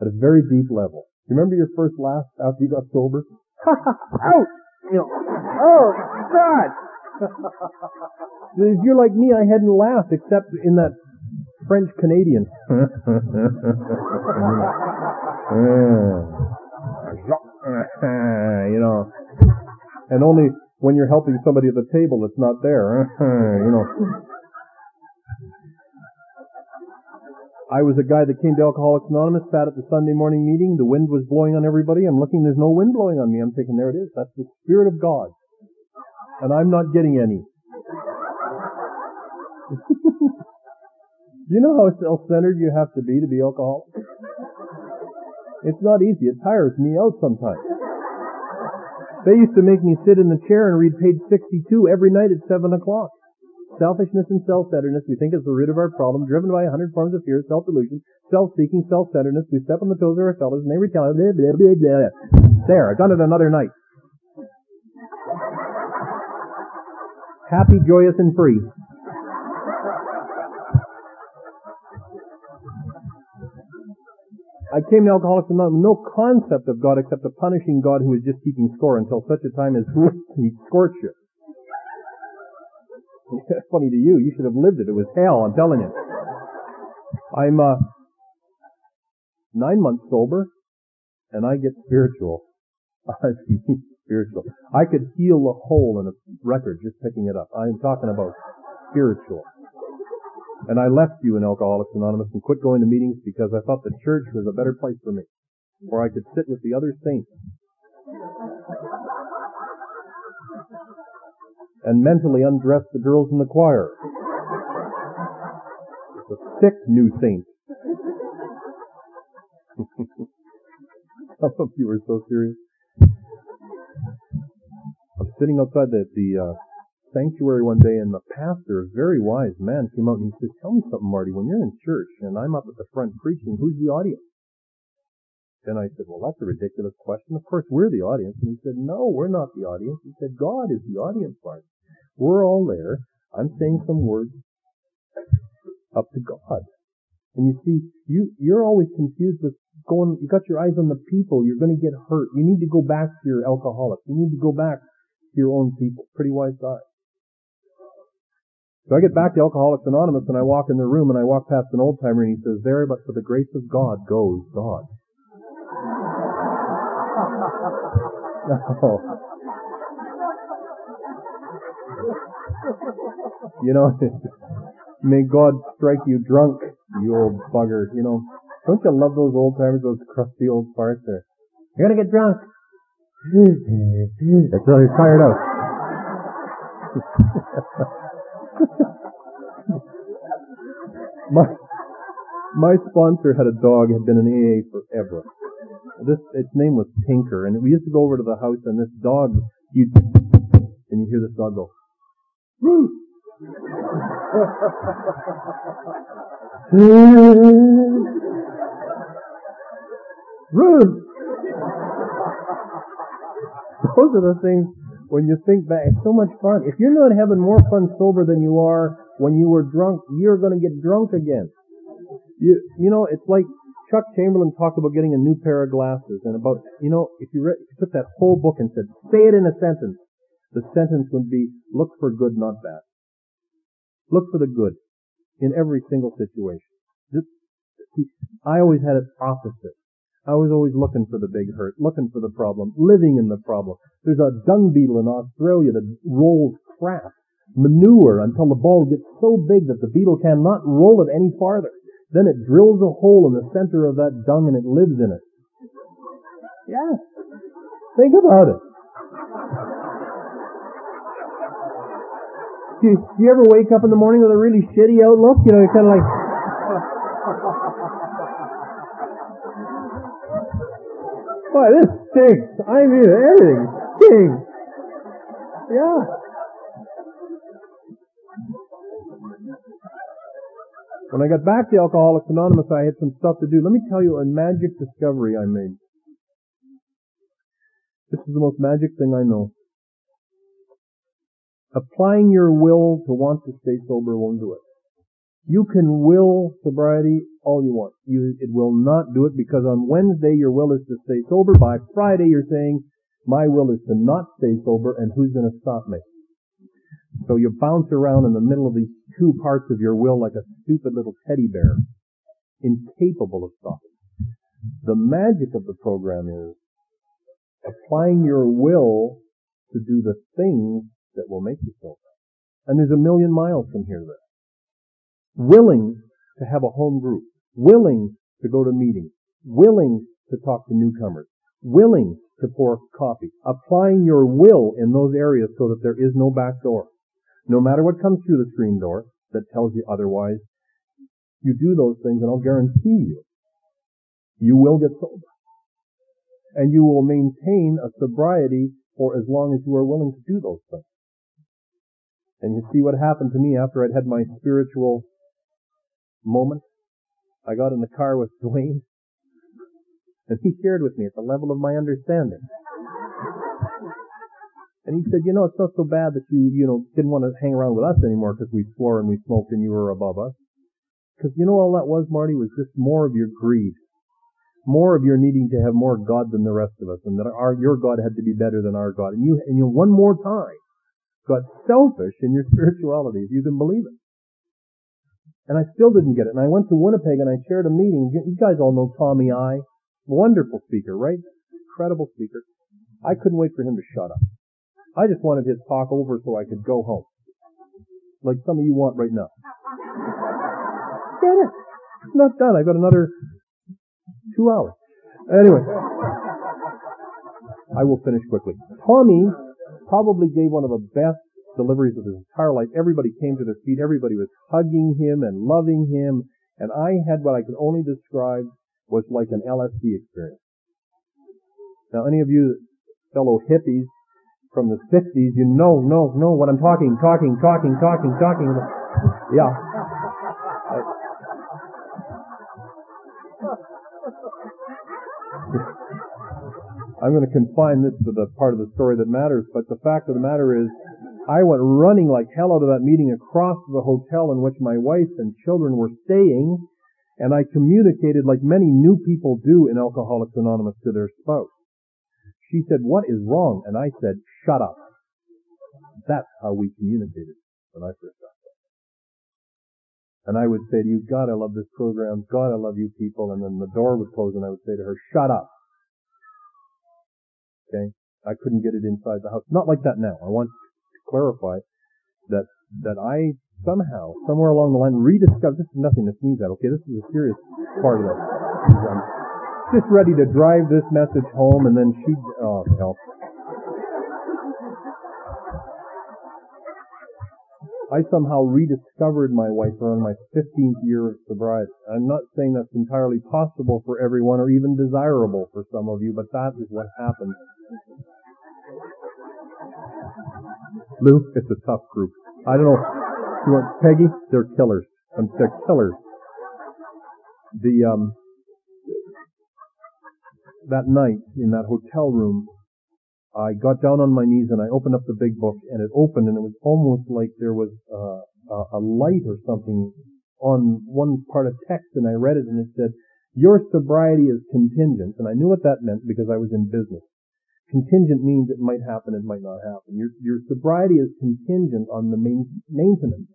at a very deep level. You remember your first laugh after you got sober? Ouch! You know, oh God! if you're like me, I hadn't laughed except in that French Canadian. you know, and only when you're helping somebody at the table that's not there. you know. I was a guy that came to Alcoholics Anonymous, sat at the Sunday morning meeting. The wind was blowing on everybody. I'm looking, there's no wind blowing on me. I'm thinking, there it is. That's the Spirit of God. And I'm not getting any. you know how self-centered you have to be to be alcoholic? It's not easy. It tires me out sometimes. They used to make me sit in the chair and read page 62 every night at 7 o'clock. Selfishness and self-centeredness we think is the root of our problem, driven by a hundred forms of fear, self-delusion, self-seeking, self-centeredness. We step on the toes of our fellows and they retaliate. Blah, blah, blah, blah. There, I've done it another night. Happy, joyous, and free. I came to Alcoholics Anonymous with no concept of God except a punishing God who was just keeping score until such a time as he scorched you. funny to you. You should have lived it. It was hell, I'm telling you. I'm uh, nine months sober, and I get spiritual. I mean spiritual. I could heal a hole in a record just picking it up. I'm talking about spiritual. And I left you in Alcoholics Anonymous and quit going to meetings because I thought the church was a better place for me, where I could sit with the other saints and mentally undress the girls in the choir. A sick new saint. Some of you are so serious. I'm sitting outside the, the uh, sanctuary one day and the pastor, a very wise man, came out and he says, tell me something, Marty, when you're in church and I'm up at the front preaching, who's the audience? And I said, well, that's a ridiculous question. Of course, we're the audience. And he said, no, we're not the audience. He said, God is the audience part. We're all there. I'm saying some words up to God. And you see, you, you're always confused with going, you got your eyes on the people. You're going to get hurt. You need to go back to your alcoholics. You need to go back to your own people. Pretty wise guy. So I get back to Alcoholics Anonymous and I walk in the room and I walk past an old timer and he says, there, but for the grace of God goes God. No. You know, may God strike you drunk, you old bugger. You know, don't you love those old timers, those crusty old farts there? You're gonna get drunk. That's all you're tired out. my, my sponsor had a dog, had been in AA forever. This, its name was Tinker, and we used to go over to the house, and this dog, you, and you hear this dog go! Ruth! Those are the things when you think back, it's so much fun. If you're not having more fun sober than you are when you were drunk, you're gonna get drunk again. You, you know, it's like Chuck Chamberlain talked about getting a new pair of glasses and about, you know, if you, read, if you took that whole book and said, say it in a sentence, the sentence would be, look for good, not bad. Look for the good in every single situation. Just, I always had it opposite. I was always looking for the big hurt, looking for the problem, living in the problem. There's a dung beetle in Australia that rolls crap, manure, until the ball gets so big that the beetle cannot roll it any farther. Then it drills a hole in the center of that dung and it lives in it. Yeah. Think about it. Do you, do you ever wake up in the morning with a really shitty outlook? You know, you're kind of like, boy, this stinks. I mean, everything stinks. Yeah. When I got back to Alcoholics Anonymous, I had some stuff to do. Let me tell you a magic discovery I made. This is the most magic thing I know. Applying your will to want to stay sober won't do it. You can will sobriety all you want. You, it will not do it because on Wednesday your will is to stay sober. By Friday you're saying, my will is to not stay sober and who's going to stop me? So you bounce around in the middle of these two parts of your will like a stupid little teddy bear, incapable of stopping. The magic of the program is applying your will to do the things that will make you sober. And there's a million miles from here to there. Willing to have a home group, willing to go to meetings, willing to talk to newcomers, willing to pour coffee, applying your will in those areas so that there is no back door. No matter what comes through the screen door that tells you otherwise, you do those things and I'll guarantee you, you will get sober. And you will maintain a sobriety for as long as you are willing to do those things. And you see what happened to me after I'd had my spiritual moment? I got in the car with Dwayne and he shared with me at the level of my understanding and he said, you know, it's not so bad that you, you know, didn't want to hang around with us anymore because we swore and we smoked and you were above us. Because you know all that was, Marty, was just more of your greed. More of your needing to have more God than the rest of us and that our, your God had to be better than our God. And you, and you one more time got selfish in your spirituality, if you can believe it. And I still didn't get it. And I went to Winnipeg and I chaired a meeting. You guys all know Tommy I. Wonderful speaker, right? Incredible speaker. I couldn't wait for him to shut up. I just wanted his talk over so I could go home. Like some of you want right now. Get it. Not done. I've got another two hours. Anyway. I will finish quickly. Tommy probably gave one of the best deliveries of his entire life. Everybody came to their feet. Everybody was hugging him and loving him. And I had what I could only describe was like an LSD experience. Now, any of you fellow hippies from the 60s, you know, know, know what I'm talking, talking, talking, talking, talking. Yeah. I'm going to confine this to the part of the story that matters, but the fact of the matter is, I went running like hell out of that meeting across the hotel in which my wife and children were staying, and I communicated like many new people do in Alcoholics Anonymous to their spouse. She said, what is wrong? And I said, shut up. That's how we communicated when I first got there. And I would say to you, God, I love this program. God, I love you people. And then the door would close and I would say to her, shut up. Okay? I couldn't get it inside the house. Not like that now. I want to clarify that, that I somehow, somewhere along the line, rediscovered, this is nothing to sneeze at, okay? This is a serious part of this I'm just ready to drive this message home and then she, oh hell. I somehow rediscovered my wife around my 15th year of sobriety. I'm not saying that's entirely possible for everyone or even desirable for some of you, but that is what happened. Lou, it's a tough group. I don't know. You want Peggy? They're killers. They're killers. The um, that night in that hotel room, I got down on my knees and I opened up the big book and it opened and it was almost like there was uh, a light or something on one part of text and I read it and it said, Your sobriety is contingent, and I knew what that meant because I was in business. Contingent means it might happen, it might not happen. Your, your sobriety is contingent on the main, maintenance.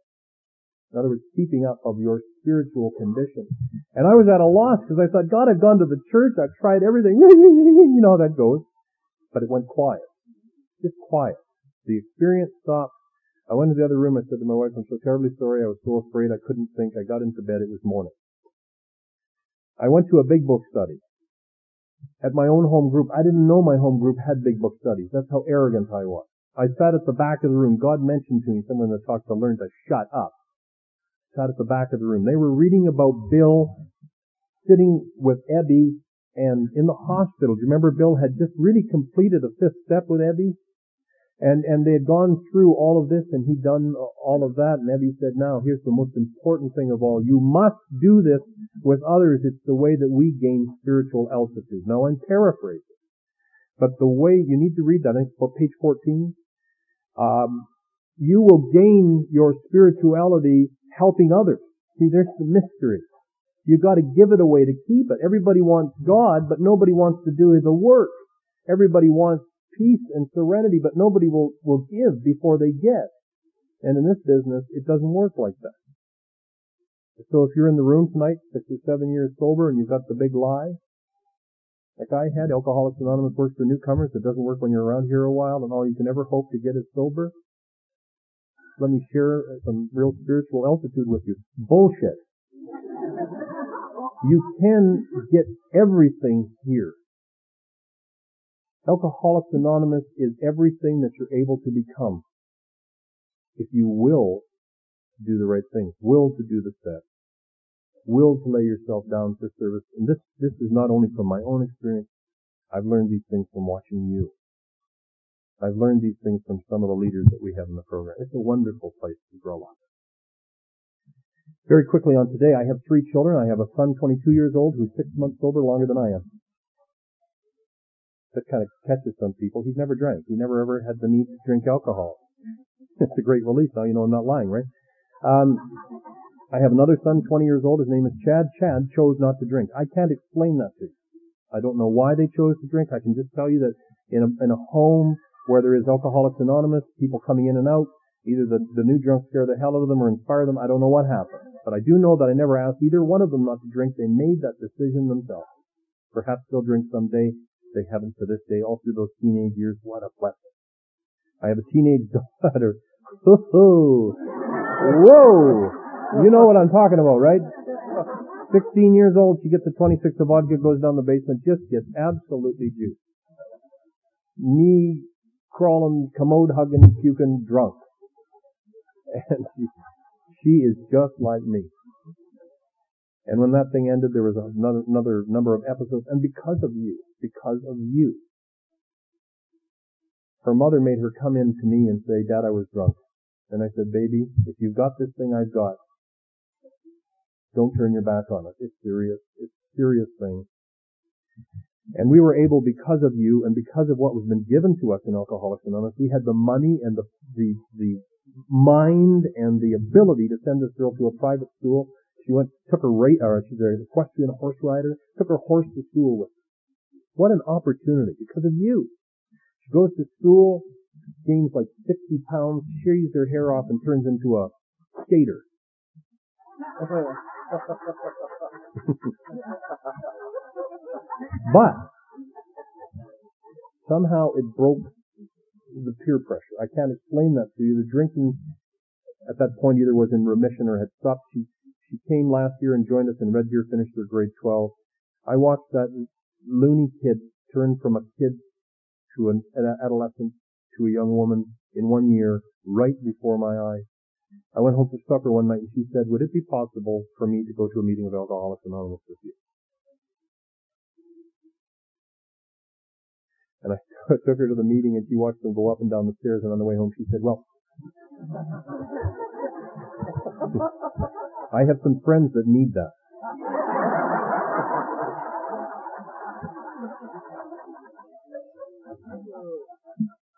In other words, keeping up of your spiritual condition. And I was at a loss because I thought, God, I've gone to the church, I've tried everything, you know how that goes. But it went quiet. Just quiet. The experience stopped. I went to the other room, I said to my wife, I'm so terribly sorry, I was so afraid I couldn't think, I got into bed, it was morning. I went to a big book study at my own home group. I didn't know my home group had big book studies. That's how arrogant I was. I sat at the back of the room. God mentioned to me, someone that talked to learn to shut up. Sat at the back of the room. They were reading about Bill sitting with Ebby and in the hospital. Do you remember Bill had just really completed a fifth step with Ebby? And, and they had gone through all of this and he'd done all of that and Ebby said, now here's the most important thing of all. You must do this with others. It's the way that we gain spiritual altitude. Now I'm paraphrasing. But the way, you need to read that, I think it's page 14. Um, you will gain your spirituality helping others. See, there's the mystery. You've gotta give it away to keep it. Everybody wants God, but nobody wants to do the work. Everybody wants peace and serenity, but nobody will, will give before they get. And in this business, it doesn't work like that. So if you're in the room tonight, six or seven years sober, and you've got the big lie, like I had, Alcoholics Anonymous works for newcomers. It doesn't work when you're around here a while, and all you can ever hope to get is sober. Let me share some real spiritual altitude with you. Bullshit. You can get everything here. Alcoholics Anonymous is everything that you're able to become. If you will do the right things, will to do the steps, will to lay yourself down for service. And this, this is not only from my own experience. I've learned these things from watching you. I've learned these things from some of the leaders that we have in the program. It's a wonderful place to grow up. Very quickly on today, I have three children. I have a son 22 years old who's six months sober longer than I am that kind of catches some people. He's never drank. He never ever had the need to drink alcohol. it's a great relief now. You know I'm not lying, right? Um, I have another son, 20 years old. His name is Chad. Chad chose not to drink. I can't explain that to you. I don't know why they chose to drink. I can just tell you that in a, in a home where there is Alcoholics Anonymous, people coming in and out, either the, the new drunk scare the hell out of them or inspire them. I don't know what happened. But I do know that I never asked either one of them not to drink. They made that decision themselves. Perhaps they'll drink someday. They haven't to this day, all through those teenage years. What a blessing. I have a teenage daughter. Whoa! You know what I'm talking about, right? 16 years old, she gets a 26 of vodka, goes down the basement, just gets absolutely juiced. Knee crawling, commode hugging, puking, drunk. And she, she is just like me. And when that thing ended, there was another, another number of episodes, and because of you, because of you. Her mother made her come in to me and say, Dad, I was drunk. And I said, baby, if you've got this thing I've got, don't turn your back on it. It's serious. It's a serious thing. And we were able, because of you and because of what was been given to us in Alcoholics Anonymous, we had the money and the, the, the mind and the ability to send this girl to a private school. She went, took her rate, or she's an equestrian horse rider, took her horse to school with her. what an opportunity because of you. She goes to school, gains like 60 pounds, shaves her hair off and turns into a skater. but somehow it broke the peer pressure. I can't explain that to you. The drinking at that point either was in remission or had stopped. She she came last year and joined us in Red Deer, finished her grade 12. I watched that loony kid turn from a kid to an, an adolescent to a young woman in one year right before my eyes. I went home for supper one night and she said, would it be possible for me to go to a meeting of Alcoholics Anonymous with you? And I took her to the meeting and she watched them go up and down the stairs and on the way home she said, well, I have some friends that need that.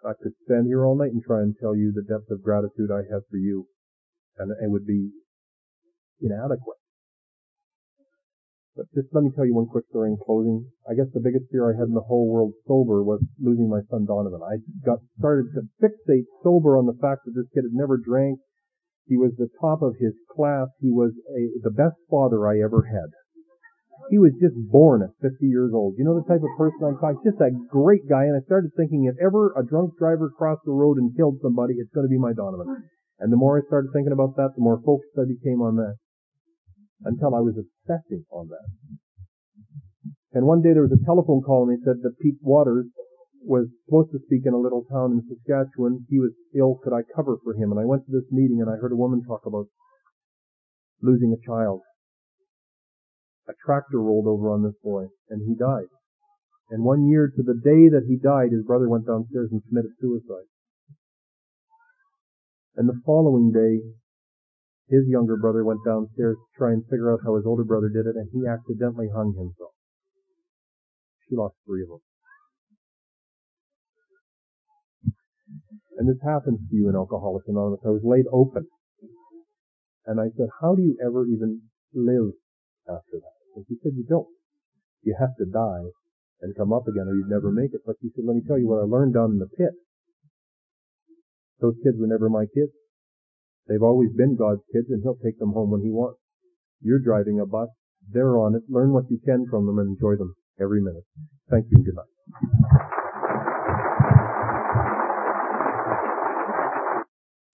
I could stand here all night and try and tell you the depth of gratitude I have for you, and it would be inadequate. But just let me tell you one quick story in closing. I guess the biggest fear I had in the whole world sober was losing my son Donovan. I got started to fixate sober on the fact that this kid had never drank. He was the top of his class. He was a, the best father I ever had. He was just born at 50 years old. You know the type of person I'm talking? Just a great guy. And I started thinking if ever a drunk driver crossed the road and killed somebody, it's going to be my Donovan. And the more I started thinking about that, the more focused I became on that until I was obsessing on that. And one day there was a telephone call and they said that Pete Waters was supposed to speak in a little town in Saskatchewan. He was ill. Could I cover for him? And I went to this meeting and I heard a woman talk about losing a child. A tractor rolled over on this boy and he died. And one year to the day that he died, his brother went downstairs and committed suicide. And the following day, his younger brother went downstairs to try and figure out how his older brother did it, and he accidentally hung himself. She lost three of them. And this happens to you in Alcoholics Anonymous. I was laid open. And I said, how do you ever even live after that? And she said, you don't. You have to die and come up again or you'd never make it. But she said, let me tell you what I learned down in the pit. Those kids were never my kids. They've always been God's kids and He'll take them home when He wants. You're driving a bus. They're on it. Learn what you can from them and enjoy them every minute. Thank you and good night.